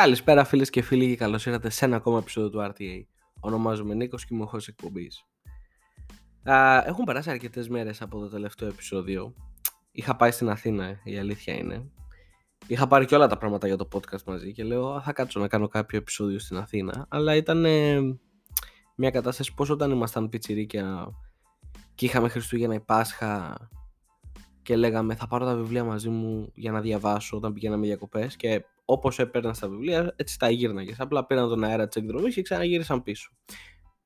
Καλησπέρα φίλες και φίλοι και καλώς ήρθατε σε ένα ακόμα επεισόδιο του RTA. Ονομάζομαι Νίκος και είμαι ο χώρο εκπομπής. Έχουν περάσει αρκετές μέρες από το τελευταίο επεισόδιο. Είχα πάει στην Αθήνα, η αλήθεια είναι. Είχα πάρει και όλα τα πράγματα για το podcast μαζί και λέω θα κάτσω να κάνω κάποιο επεισόδιο στην Αθήνα. Αλλά ήταν μια κατάσταση πώ όταν ήμασταν πιτσιρίκια και είχαμε Χριστούγεννα ή Πάσχα και λέγαμε θα πάρω τα βιβλία μαζί μου για να διαβάσω όταν πηγαίναμε διακοπές και όπως έπαιρνα στα βιβλία, έτσι τα γύρναγες. Απλά πήραν τον αέρα της εκδρομής και ξαναγύρισαν πίσω.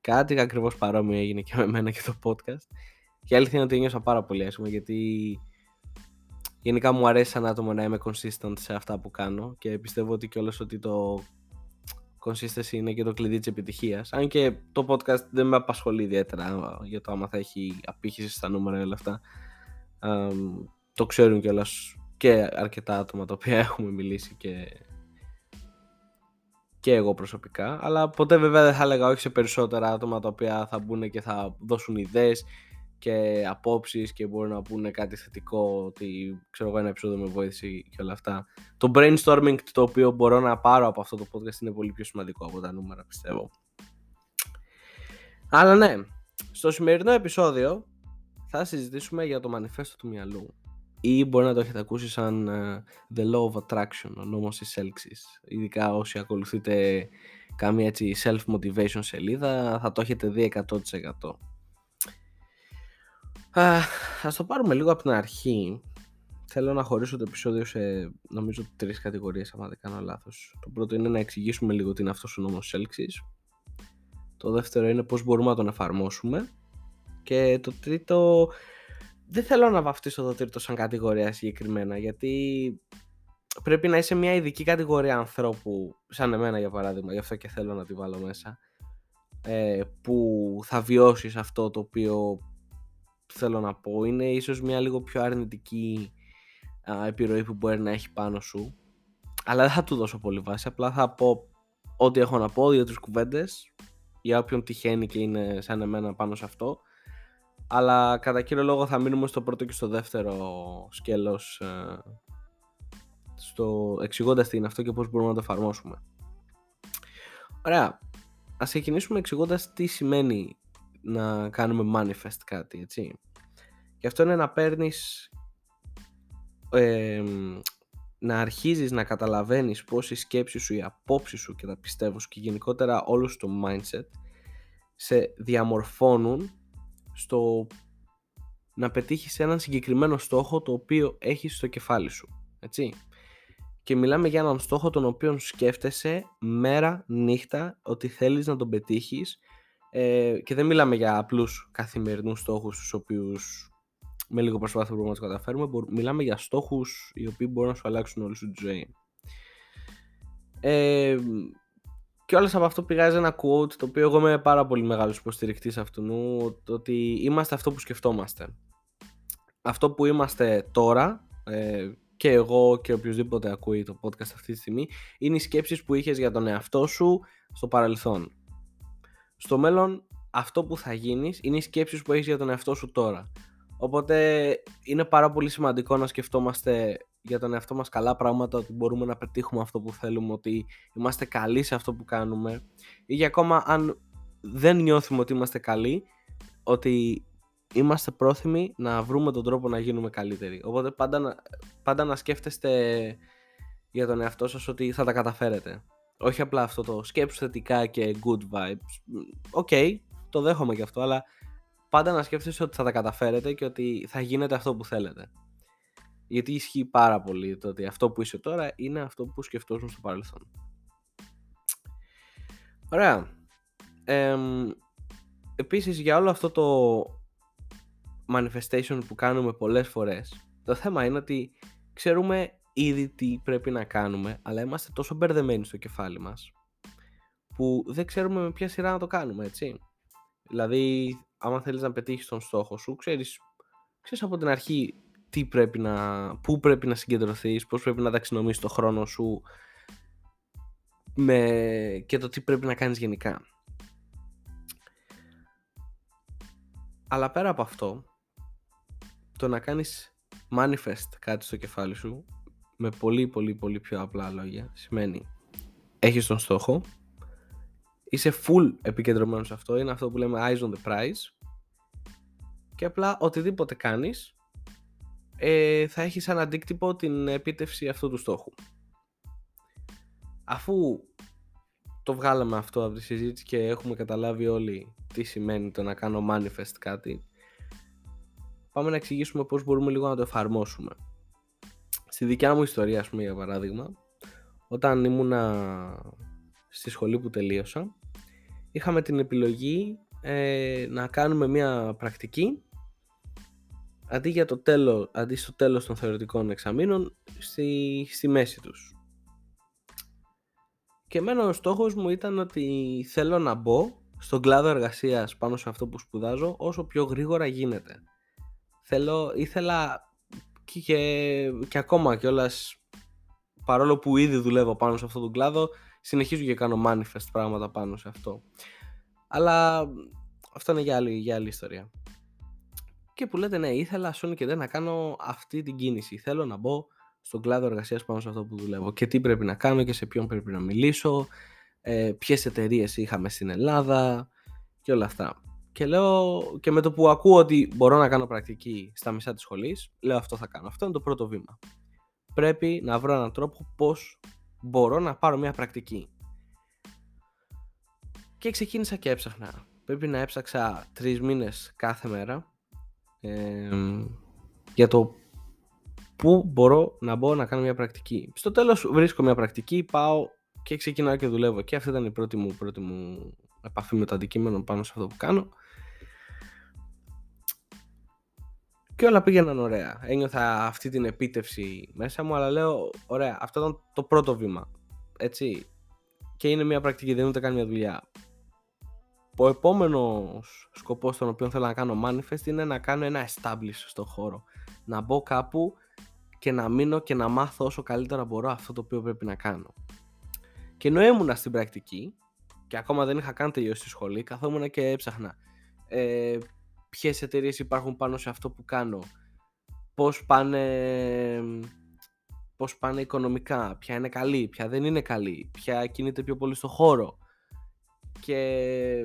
Κάτι ακριβώς παρόμοιο έγινε και με μένα και το podcast. Και η αλήθεια είναι ότι νιώσα πάρα πολύ άσχημα γιατί γενικά μου αρέσει σαν άτομο να είμαι consistent σε αυτά που κάνω και πιστεύω ότι κιόλας ότι το consistency είναι και το κλειδί της επιτυχίας. Αν και το podcast δεν με απασχολεί ιδιαίτερα για το άμα θα έχει απήχηση στα νούμερα ή όλα αυτά. το ξέρουν κιόλας και αρκετά άτομα τα οποία έχουμε μιλήσει και, και εγώ προσωπικά. Αλλά ποτέ βέβαια δεν θα έλεγα όχι σε περισσότερα άτομα τα οποία θα μπουν και θα δώσουν ιδέες και απόψεις και μπορούν να πούνε κάτι θετικό ότι ξέρω εγώ ένα επεισόδιο με βοήθησε και όλα αυτά. Το brainstorming το οποίο μπορώ να πάρω από αυτό το podcast είναι πολύ πιο σημαντικό από τα νούμερα πιστεύω. Αλλά ναι στο σημερινό επεισόδιο θα συζητήσουμε για το μανιφέστο του μυαλού ή μπορεί να το έχετε ακούσει σαν uh, The Law of Attraction, ο νόμος της έλξης. Ειδικά όσοι ακολουθείτε κάμια έτσι self-motivation σελίδα θα το έχετε δει 100%. Uh, ας το πάρουμε λίγο από την αρχή. Θέλω να χωρίσω το επεισόδιο σε νομίζω τρεις κατηγορίες αν δεν κάνω λάθος. Το πρώτο είναι να εξηγήσουμε λίγο τι είναι αυτός ο νόμος της έλξης. Το δεύτερο είναι πώς μπορούμε να τον εφαρμόσουμε. Και το τρίτο δεν θέλω να βαφτίσω το τρίτο σαν κατηγορία συγκεκριμένα γιατί πρέπει να είσαι μια ειδική κατηγορία ανθρώπου σαν εμένα για παράδειγμα. Γι' αυτό και θέλω να τη βάλω μέσα. Ε, που θα βιώσεις αυτό το οποίο θέλω να πω. Είναι ίσως μια λίγο πιο αρνητική α, επιρροή που μπορεί να έχει πάνω σου. Αλλά δεν θα του δώσω πολύ βάση. Απλά θα πω ό,τι έχω να πω, δύο-τρεις κουβέντες για όποιον τυχαίνει και είναι σαν εμένα πάνω σε αυτό αλλά κατά κύριο λόγο θα μείνουμε στο πρώτο και στο δεύτερο σκέλος ε, στο εξηγώντας τι είναι αυτό και πώς μπορούμε να το εφαρμόσουμε. Ωραία, ας ξεκινήσουμε εξηγώντας τι σημαίνει να κάνουμε manifest κάτι, έτσι. Και αυτό είναι να παίρνεις, ε, να αρχίζεις να καταλαβαίνεις πώς η σκέψη σου, η απόψη σου και τα πιστεύω σου και γενικότερα όλο το mindset σε διαμορφώνουν στο να πετύχεις έναν συγκεκριμένο στόχο το οποίο έχεις στο κεφάλι σου. Έτσι. Και μιλάμε για έναν στόχο τον οποίο σκέφτεσαι μέρα νύχτα ότι θέλεις να τον πετύχεις ε, και δεν μιλάμε για απλούς καθημερινούς στόχους τους οποίους με λίγο προσπάθεια μπορούμε να τους καταφέρουμε μιλάμε για στόχους οι οποίοι μπορούν να σου αλλάξουν όλη σου τη ζωή. Ε, και όλα από αυτό πηγάζει ένα quote το οποίο εγώ είμαι πάρα πολύ μεγάλος υποστηρικτής αυτού ότι είμαστε αυτό που σκεφτόμαστε. Αυτό που είμαστε τώρα ε, και εγώ και οποιοδήποτε ακούει το podcast αυτή τη στιγμή είναι οι σκέψεις που είχες για τον εαυτό σου στο παρελθόν. Στο μέλλον αυτό που θα γίνεις είναι οι σκέψεις που έχεις για τον εαυτό σου τώρα. Οπότε είναι πάρα πολύ σημαντικό να σκεφτόμαστε για τον εαυτό μας καλά πράγματα, ότι μπορούμε να πετύχουμε αυτό που θέλουμε, ότι είμαστε καλοί σε αυτό που κάνουμε ή για ακόμα αν δεν νιώθουμε ότι είμαστε καλοί, ότι είμαστε πρόθυμοι να βρούμε τον τρόπο να γίνουμε καλύτεροι. Οπότε πάντα να, πάντα να σκέφτεστε για τον εαυτό σας ότι θα τα καταφέρετε. Όχι απλά αυτό το σκέψου θετικά και good vibes. OK, okay, το δέχομαι και αυτό, αλλά πάντα να σκέφτεστε ότι θα τα καταφέρετε και ότι θα γίνετε αυτό που θέλετε. Γιατί ισχύει πάρα πολύ το ότι αυτό που είσαι τώρα είναι αυτό που σκεφτόσουν στο παρελθόν. Ωραία. Ε, επίσης για όλο αυτό το manifestation που κάνουμε πολλές φορές το θέμα είναι ότι ξέρουμε ήδη τι πρέπει να κάνουμε αλλά είμαστε τόσο μπερδεμένοι στο κεφάλι μας που δεν ξέρουμε με ποια σειρά να το κάνουμε έτσι. Δηλαδή άμα θέλεις να πετύχεις τον στόχο σου ξέρεις, ξέρεις από την αρχή τι πρέπει να, πού πρέπει να συγκεντρωθείς, πώς πρέπει να ταξινομήσεις το χρόνο σου με, και το τι πρέπει να κάνεις γενικά. Αλλά πέρα από αυτό, το να κάνεις manifest κάτι στο κεφάλι σου με πολύ πολύ πολύ πιο απλά λόγια σημαίνει έχεις τον στόχο, είσαι full επικεντρωμένος σε αυτό, είναι αυτό που λέμε eyes on the prize και απλά οτιδήποτε κάνεις ε, θα έχει σαν αντίκτυπο την επίτευξη αυτού του στόχου. Αφού το βγάλαμε αυτό από τη συζήτηση και έχουμε καταλάβει όλοι τι σημαίνει το να κάνω manifest κάτι, πάμε να εξηγήσουμε πώς μπορούμε λίγο να το εφαρμόσουμε. Στη δικιά μου ιστορία, ας πούμε, για παράδειγμα, όταν ήμουνα στη σχολή που τελείωσα, είχαμε την επιλογή ε, να κάνουμε μια πρακτική αντί, για το τέλος, αντί στο τέλος των θεωρητικών εξαμήνων στη, στη μέση τους. Και εμένα ο στόχος μου ήταν ότι θέλω να μπω στον κλάδο εργασίας πάνω σε αυτό που σπουδάζω όσο πιο γρήγορα γίνεται. Θέλω, ήθελα και, και, ακόμα κιόλας παρόλο που ήδη δουλεύω πάνω σε αυτό τον κλάδο συνεχίζω και κάνω manifest πράγματα πάνω σε αυτό. Αλλά αυτό είναι για άλλη, για άλλη ιστορία και που λέτε ναι ήθελα Sony και δεν να κάνω αυτή την κίνηση. Θέλω να μπω στον κλάδο εργασίας πάνω σε αυτό που δουλεύω και τι πρέπει να κάνω και σε ποιον πρέπει να μιλήσω, ε, ποιες εταιρείες είχαμε στην Ελλάδα και όλα αυτά. Και λέω και με το που ακούω ότι μπορώ να κάνω πρακτική στα μισά της σχολής, λέω αυτό θα κάνω. Αυτό είναι το πρώτο βήμα. Πρέπει να βρω έναν τρόπο πώς μπορώ να πάρω μια πρακτική. Και ξεκίνησα και έψαχνα. Πρέπει να έψαξα τρεις μήνες κάθε μέρα για το πού μπορώ να μπω να κάνω μια πρακτική. Στο τέλος βρίσκω μια πρακτική, πάω και ξεκινάω και δουλεύω. Και αυτή ήταν η πρώτη μου, πρώτη μου επαφή με το αντικείμενο πάνω σε αυτό που κάνω. Και όλα πήγαιναν ωραία. Ένιωθα αυτή την επίτευξη μέσα μου, αλλά λέω, ωραία, αυτό ήταν το πρώτο βήμα. Έτσι. Και είναι μια πρακτική, δεν είναι ούτε καν μια δουλειά ο επόμενος σκοπός τον οποίο θέλω να κάνω manifest είναι να κάνω ένα establish στο χώρο. Να μπω κάπου και να μείνω και να μάθω όσο καλύτερα μπορώ αυτό το οποίο πρέπει να κάνω. Και ενώ ήμουνα στην πρακτική και ακόμα δεν είχα καν τελειώσει τη σχολή, καθόμουν και έψαχνα ε, ποιες εταιρείες υπάρχουν πάνω σε αυτό που κάνω, πώς πάνε, πώς πάνε οικονομικά, ποια είναι καλή, ποια δεν είναι καλή, ποια κινείται πιο πολύ στο χώρο και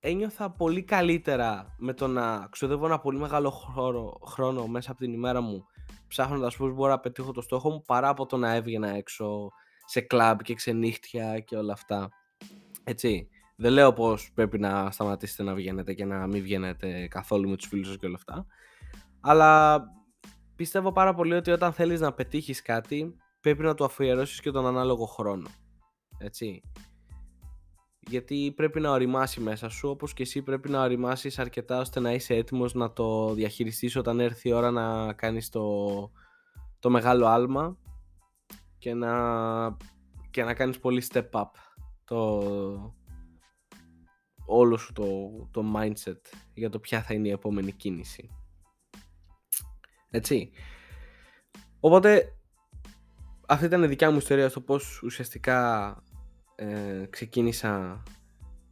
ένιωθα πολύ καλύτερα με το να ξοδεύω ένα πολύ μεγάλο χρόνο, χρόνο μέσα από την ημέρα μου ψάχνοντας πώς μπορώ να πετύχω το στόχο μου παρά από το να έβγαινα έξω σε κλαμπ και ξενύχτια και όλα αυτά. Έτσι. Δεν λέω πως πρέπει να σταματήσετε να βγαίνετε και να μην βγαίνετε καθόλου με τους φίλους σας και όλα αυτά. Αλλά πιστεύω πάρα πολύ ότι όταν θέλεις να πετύχεις κάτι πρέπει να του αφιερώσεις και τον ανάλογο χρόνο. Έτσι γιατί πρέπει να οριμάσει μέσα σου όπως και εσύ πρέπει να οριμάσεις αρκετά ώστε να είσαι έτοιμος να το διαχειριστείς όταν έρθει η ώρα να κάνεις το, το μεγάλο άλμα και να, και να κάνεις πολύ step up το, όλο σου το, το mindset για το ποια θα είναι η επόμενη κίνηση. Έτσι. Οπότε αυτή ήταν η δικιά μου ιστορία στο πώς ουσιαστικά ε, ξεκίνησα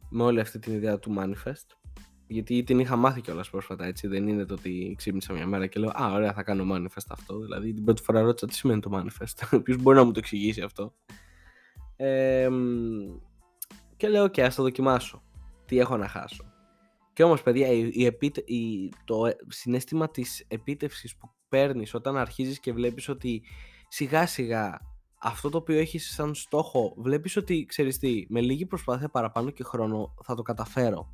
με όλη αυτή την ιδέα του Manifest γιατί την είχα μάθει κιόλας πρόσφατα έτσι. Δεν είναι το ότι ξύπνησα μια μέρα και λέω α ωραία θα κάνω Manifest αυτό δηλαδή την πρώτη φορά ρώτησα τι σημαίνει το Manifest; Ποιος μπορεί να μου το εξηγήσει αυτό. Ε, και λέω και ας το δοκιμάσω. Τι έχω να χάσω και όμως παιδιά η, η, το συνέστημα της επίτευξης που παίρνεις όταν αρχίζεις και βλέπεις ότι σιγά σιγά αυτό το οποίο έχεις σαν στόχο βλέπεις ότι ξέρεις τι, με λίγη προσπάθεια παραπάνω και χρόνο θα το καταφέρω.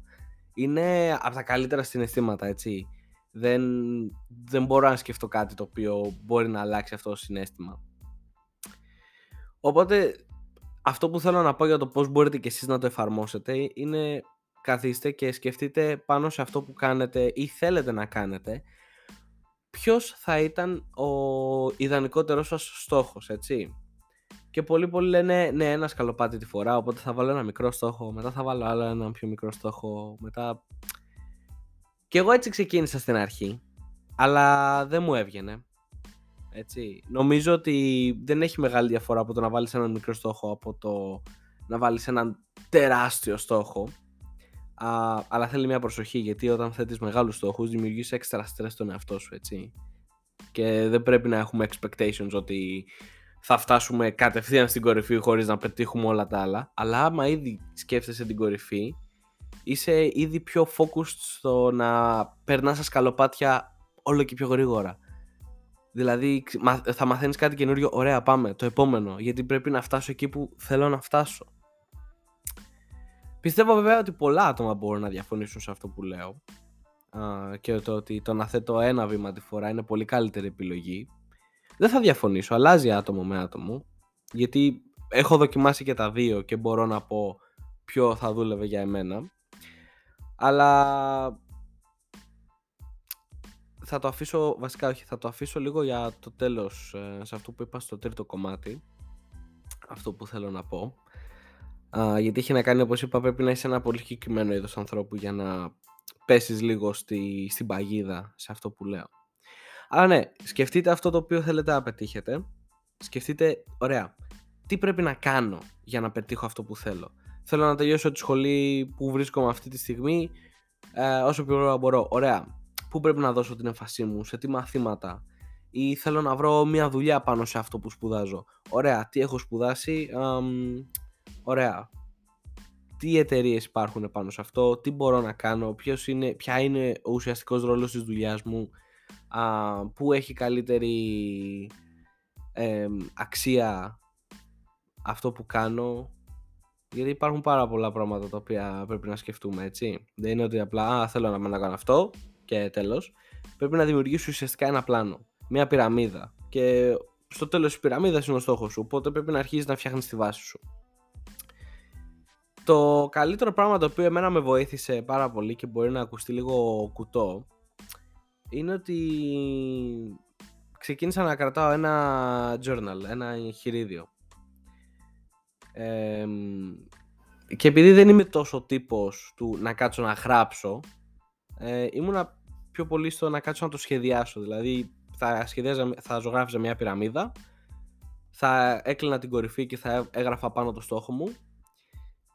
Είναι από τα καλύτερα συναισθήματα έτσι. Δεν, δεν μπορώ να σκεφτώ κάτι το οποίο μπορεί να αλλάξει αυτό το συνέστημα. Οπότε αυτό που θέλω να πω για το πώς μπορείτε και εσείς να το εφαρμόσετε είναι καθίστε και σκεφτείτε πάνω σε αυτό που κάνετε ή θέλετε να κάνετε ποιος θα ήταν ο ιδανικότερος σας στόχος, έτσι. Και πολλοί πολλοί λένε ναι, ένα σκαλοπάτι τη φορά. Οπότε θα βάλω ένα μικρό στόχο, μετά θα βάλω άλλο ένα πιο μικρό στόχο. Μετά. Και εγώ έτσι ξεκίνησα στην αρχή. Αλλά δεν μου έβγαινε. Έτσι. Νομίζω ότι δεν έχει μεγάλη διαφορά από το να βάλεις έναν μικρό στόχο από το να βάλεις έναν τεράστιο στόχο. Α, αλλά θέλει μια προσοχή γιατί όταν θέτεις μεγάλους στόχους δημιουργείς έξτρα στρες στον εαυτό σου έτσι. Και δεν πρέπει να έχουμε expectations ότι θα φτάσουμε κατευθείαν στην κορυφή χωρίς να πετύχουμε όλα τα άλλα. Αλλά άμα ήδη σκέφτεσαι την κορυφή, είσαι ήδη πιο focused στο να περνάς στα σκαλοπάτια όλο και πιο γρήγορα. Δηλαδή θα μαθαίνεις κάτι καινούριο, ωραία πάμε, το επόμενο, γιατί πρέπει να φτάσω εκεί που θέλω να φτάσω. Πιστεύω βέβαια ότι πολλά άτομα μπορούν να διαφωνήσουν σε αυτό που λέω και το ότι το να θέτω ένα βήμα τη φορά είναι πολύ καλύτερη επιλογή. Δεν θα διαφωνήσω, αλλάζει άτομο με άτομο, γιατί έχω δοκιμάσει και τα δύο και μπορώ να πω ποιο θα δούλευε για εμένα. Αλλά θα το αφήσω, βασικά όχι, θα το αφήσω λίγο για το τέλος ε, σε αυτό που είπα στο τρίτο κομμάτι. Αυτό που θέλω να πω. γιατί έχει να κάνει, όπως είπα, πρέπει να είσαι ένα πολύ συγκεκριμένο είδος ανθρώπου για να πέσεις λίγο στη, στην παγίδα σε αυτό που λέω. Αλλά ναι, σκεφτείτε αυτό το οποίο θέλετε να πετύχετε. Σκεφτείτε, ωραία, τι πρέπει να κάνω για να πετύχω αυτό που θέλω. Θέλω να τελειώσω τη σχολή που βρίσκομαι αυτή τη στιγμή ε, όσο πιο γρήγορα μπορώ. Ωραία, πού πρέπει να δώσω την έμφασή μου, σε τι μαθήματα; Ή θέλω να βρω μια δουλειά πάνω σε αυτό που σπουδάζω. Ωραία, τι έχω σπουδάσει, ωραία, τι εταιρείες υπάρχουν πάνω σε αυτό, τι μπορώ να κάνω, ποιος είναι, ποια είναι ο ουσιαστικός ρόλος της δουλειάς μου, α, πού έχει καλύτερη αξία αυτό που κάνω, γιατί υπάρχουν πάρα πολλά πράγματα τα οποία πρέπει να σκεφτούμε, έτσι. Δεν είναι ότι απλά α, θέλω να, να κάνω αυτό και τέλος. Πρέπει να δημιουργήσει ουσιαστικά ένα πλάνο, μια πυραμίδα. Και στο τέλος της πυραμίδας είναι ο στόχος σου, οπότε πρέπει να αρχίσει να φτιάχνεις τη βάση σου. Το καλύτερο πράγμα το οποίο εμένα με βοήθησε πάρα πολύ και μπορεί να ακουστεί λίγο κουτό είναι ότι ξεκίνησα να κρατάω ένα journal, ένα εγχειρίδιο. και επειδή δεν είμαι τόσο τύπος του να κάτσω να γράψω, ε, ήμουνα πιο πολύ στο να κάτσω να το σχεδιάσω. Δηλαδή θα, σχεδιάζα, θα ζωγράφιζα μια πυραμίδα, θα έκλεινα την κορυφή και θα έγραφα πάνω το στόχο μου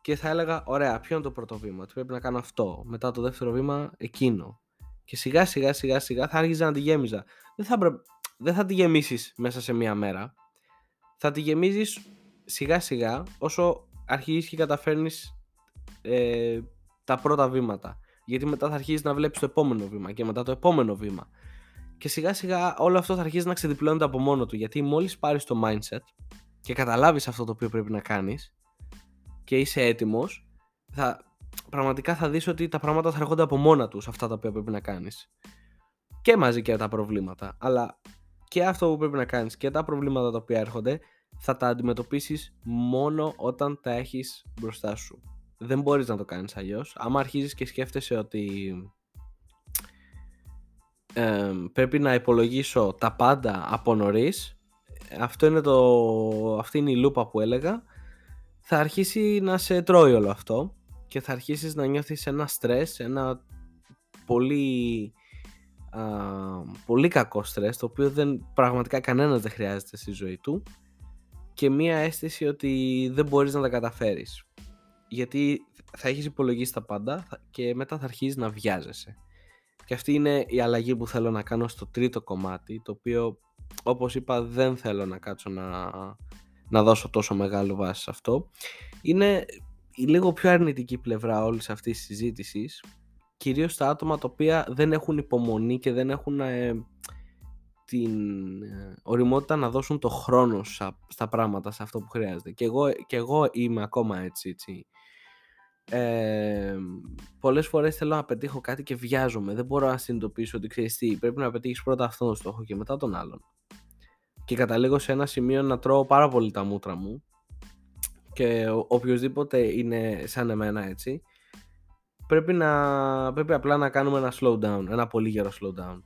και θα έλεγα, ωραία, ποιο είναι το πρώτο βήμα, τι πρέπει να κάνω αυτό, μετά το δεύτερο βήμα εκείνο. Και σιγά σιγά σιγά σιγά θα άρχιζα να τη γέμιζα. Δεν θα, δεν θα τη γεμίσεις μέσα σε μία μέρα. Θα τη γεμίζεις σιγά σιγά όσο αρχίζεις και καταφέρνεις ε, τα πρώτα βήματα. Γιατί μετά θα αρχίσει να βλέπεις το επόμενο βήμα και μετά το επόμενο βήμα. Και σιγά σιγά όλο αυτό θα αρχίσει να ξεδιπλώνεται από μόνο του. Γιατί μόλις πάρεις το mindset και καταλάβεις αυτό το οποίο πρέπει να κάνεις και είσαι έτοιμος, θα, πραγματικά θα δεις ότι τα πράγματα θα έρχονται από μόνα τους αυτά τα οποία πρέπει να κάνεις. Και μαζί και τα προβλήματα. Αλλά και αυτό που πρέπει να κάνεις και τα προβλήματα τα οποία έρχονται θα τα αντιμετωπίσεις μόνο όταν τα έχεις μπροστά σου. Δεν μπορείς να το κάνεις αλλιώς. Άμα αρχίζεις και σκέφτεσαι ότι ε, πρέπει να υπολογίσω τα πάντα από νωρίς. Αυτό είναι το, αυτή είναι η λούπα που έλεγα θα αρχίσει να σε τρώει όλο αυτό και θα αρχίσεις να νιώθεις ένα στρες, ένα πολύ, α, πολύ κακό στρες, το οποίο δεν, πραγματικά κανένας δεν χρειάζεται στη ζωή του και μία αίσθηση ότι δεν μπορείς να τα καταφέρεις. Γιατί θα έχεις υπολογίσει τα πάντα και μετά θα αρχίσεις να βιάζεσαι. Και αυτή είναι η αλλαγή που θέλω να κάνω στο τρίτο κομμάτι, το οποίο όπως είπα δεν θέλω να κάτσω να να δώσω τόσο μεγάλο βάση σε αυτό. Είναι η λίγο πιο αρνητική πλευρά όλης αυτής της συζήτησης, κυρίως τα άτομα τα οποία δεν έχουν υπομονή και δεν έχουν ε, την ε, οριμότητα να δώσουν το χρόνο στα, πράγματα, σε αυτό που χρειάζεται. Και εγώ, και εγώ είμαι ακόμα έτσι, έτσι. Ε, πολλές φορές θέλω να πετύχω κάτι και βιάζομαι. Δεν μπορώ να συνειδητοποιήσω ότι ξέρεις τι, πρέπει να πετύχεις πρώτα αυτόν τον στόχο και μετά τον άλλον και καταλήγω σε ένα σημείο να τρώω πάρα πολύ τα μούτρα μου και οποιοδήποτε είναι σαν εμένα έτσι πρέπει, να, πρέπει απλά να κάνουμε ένα slow down, ένα πολύ γερό slow down.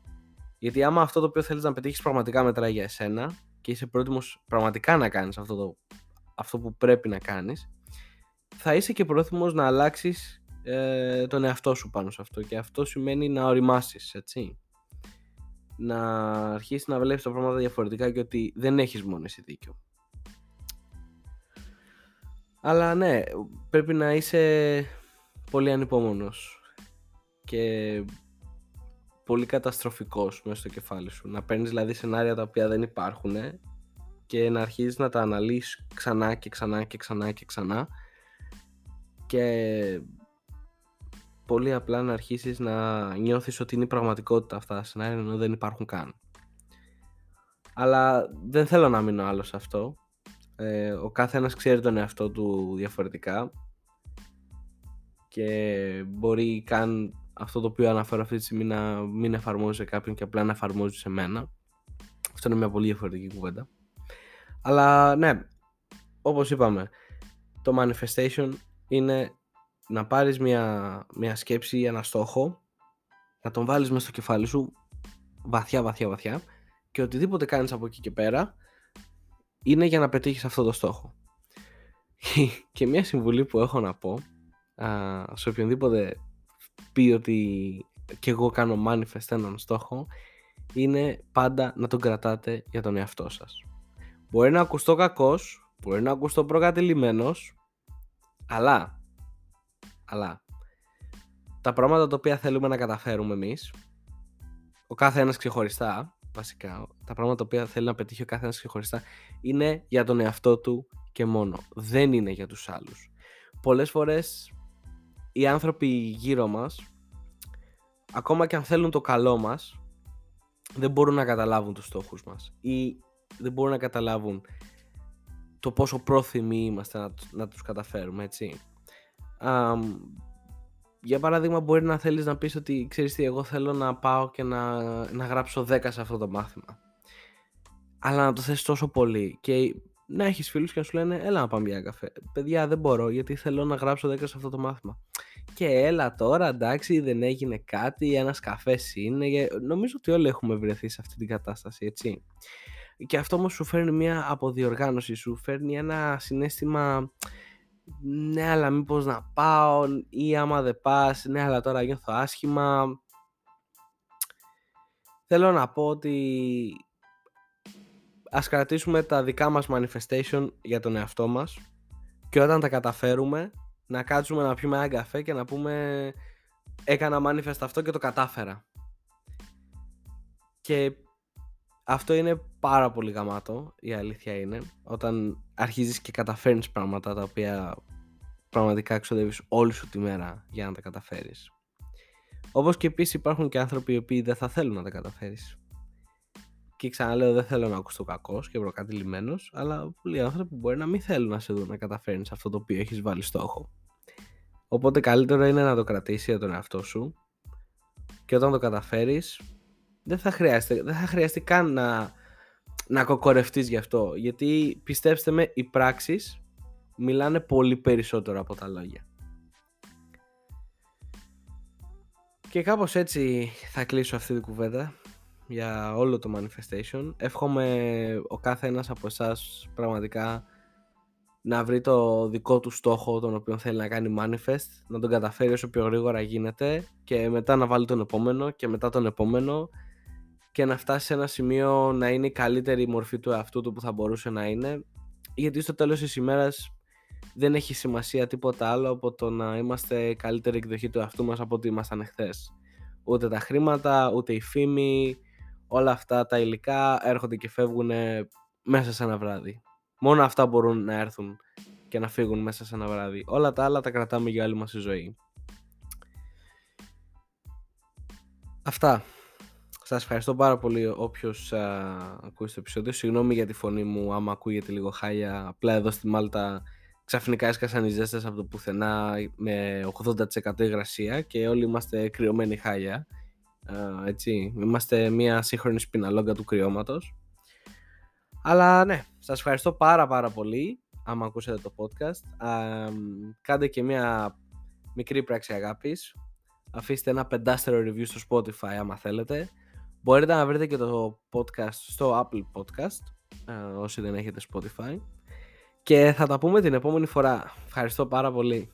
Γιατί άμα αυτό το οποίο θέλεις να πετύχεις πραγματικά μετράει για εσένα και είσαι πρόθυμος πραγματικά να κάνεις αυτό, το, αυτό που πρέπει να κάνεις θα είσαι και πρόθυμος να αλλάξεις ε, τον εαυτό σου πάνω σε αυτό και αυτό σημαίνει να οριμάσεις, έτσι να αρχίσεις να βλέπεις τα πράγματα διαφορετικά και ότι δεν έχεις μόνο εσύ δίκιο. Αλλά ναι, πρέπει να είσαι πολύ ανυπόμονος και πολύ καταστροφικός μέσα στο κεφάλι σου. Να παίρνεις δηλαδή σενάρια τα οποία δεν υπάρχουν και να αρχίζεις να τα αναλύεις ξανά και ξανά και ξανά και ξανά και πολύ απλά να αρχίσεις να νιώθεις ότι είναι η πραγματικότητα αυτά τα σενάρια ενώ δεν υπάρχουν καν. Αλλά δεν θέλω να μείνω άλλο σε αυτό. Ε, ο κάθε ένας ξέρει τον εαυτό του διαφορετικά και μπορεί καν αυτό το οποίο αναφέρω αυτή τη στιγμή να μην εφαρμόζει σε κάποιον και απλά να εφαρμόζει σε μένα. Αυτό είναι μια πολύ διαφορετική κουβέντα. Αλλά ναι, όπως είπαμε, το manifestation είναι να πάρεις μια, μια σκέψη ή ένα στόχο, να τον βάλεις μέσα στο κεφάλι σου βαθιά βαθιά βαθιά και οτιδήποτε κάνεις από εκεί και πέρα είναι για να πετύχεις αυτό το στόχο. και μια συμβουλή που έχω να πω α, σε οποιονδήποτε πει ότι και εγώ κάνω manifest έναν στόχο είναι πάντα να τον κρατάτε για τον εαυτό σας. Μπορεί να ακουστώ κακός, μπορεί να ακουστώ προκατηλημένος, αλλά, αλλά, τα πράγματα τα οποία θέλουμε να καταφέρουμε εμείς, ο κάθε ένας ξεχωριστά, βασικά, τα πράγματα τα οποία θέλει να πετύχει ο κάθε ένας ξεχωριστά, είναι για τον εαυτό του και μόνο. Δεν είναι για τους άλλους. Πολλές φορές οι άνθρωποι γύρω μας, ακόμα και αν θέλουν το καλό μας, δεν μπορούν να καταλάβουν τους στόχους μας ή δεν μπορούν να καταλάβουν το πόσο πρόθυμοι είμαστε να, να τους καταφέρουμε, έτσι. Για παράδειγμα μπορεί να θέλεις να πεις ότι ξέρεις τι εγώ θέλω να πάω και να, να γράψω 10 σε αυτό το μάθημα. Αλλά να το θες τόσο πολύ και να έχεις φίλους και να σου λένε έλα να πάμε για καφέ παιδιά δεν μπορώ γιατί θέλω να γράψω 10 σε αυτό το μάθημα και έλα τώρα εντάξει δεν έγινε κάτι ένας καφές είναι νομίζω ότι όλοι έχουμε βρεθεί σε αυτή την κατάσταση έτσι. Και αυτό όμως σου φέρνει μια αποδιοργάνωση σου φέρνει ένα συνέστημα ναι αλλά μήπως να πάω ή άμα δεν πας ναι αλλά τώρα νιώθω άσχημα θέλω να πω ότι ας κρατήσουμε τα δικά μας manifestation για τον εαυτό μας και όταν τα καταφέρουμε να κάτσουμε να πιούμε ένα καφέ και να πούμε έκανα manifest αυτό και το κατάφερα. Και αυτό είναι πάρα πολύ γαμάτο, η αλήθεια είναι, όταν αρχίζεις και καταφέρνεις πράγματα τα οποία πραγματικά ξοδεύεις όλη σου τη μέρα για να τα καταφέρεις. Όπως και επίσης υπάρχουν και άνθρωποι οι οποίοι δεν θα θέλουν να τα καταφέρεις. Και ξαναλέω, δεν θέλω να ακούσω κακό και προκατηλημένο, αλλά πολλοί άνθρωποι μπορεί να μην θέλουν να σε δουν να καταφέρει αυτό το οποίο έχεις βάλει στόχο. Οπότε καλύτερο είναι να το κρατήσεις για τον εαυτό σου και όταν το καταφέρεις, δεν θα χρειάζεται, δεν θα χρειαστεί καν να, να κοκορευτείς γι' αυτό. Γιατί πιστέψτε με, οι πράξεις μιλάνε πολύ περισσότερο από τα λόγια. Και κάπως έτσι θα κλείσω αυτή την κουβέντα για όλο το manifestation. Εύχομαι ο κάθε ένας από εσάς πραγματικά να βρει το δικό του στόχο τον οποίο θέλει να κάνει manifest, να τον καταφέρει όσο πιο γρήγορα γίνεται και μετά να βάλει τον επόμενο και μετά τον επόμενο και να φτάσει σε ένα σημείο να είναι η καλύτερη μορφή του εαυτού του που θα μπορούσε να είναι γιατί στο τέλος της ημέρας δεν έχει σημασία τίποτα άλλο από το να είμαστε καλύτερη εκδοχή του εαυτού μας από ό,τι ήμασταν εχθές. Ούτε τα χρήματα, ούτε η φήμη, όλα αυτά τα υλικά έρχονται και φεύγουν μέσα σε ένα βράδυ. Μόνο αυτά μπορούν να έρθουν και να φύγουν μέσα σε ένα βράδυ. Όλα τα άλλα τα κρατάμε για όλη μας τη ζωή. Αυτά. Σας ευχαριστώ πάρα πολύ όποιος ακούει το επεισόδιο. Συγγνώμη για τη φωνή μου άμα ακούγεται λίγο χάλια. Απλά εδώ στη Μάλτα ξαφνικά έσκασαν οι ζέστες από το πουθενά με 80% υγρασία και όλοι είμαστε κρυωμένοι χάλια έτσι, είμαστε μια σύγχρονη σπιναλόγκα του κρυώματος. Αλλά ναι, σας ευχαριστώ πάρα πάρα πολύ άμα ακούσατε το podcast. κάντε και μια μικρή πράξη αγάπης. Αφήστε ένα πεντάστερο review στο Spotify άμα θέλετε. Μπορείτε να βρείτε και το podcast στο Apple Podcast όσοι δεν έχετε Spotify. Και θα τα πούμε την επόμενη φορά. Ευχαριστώ πάρα πολύ.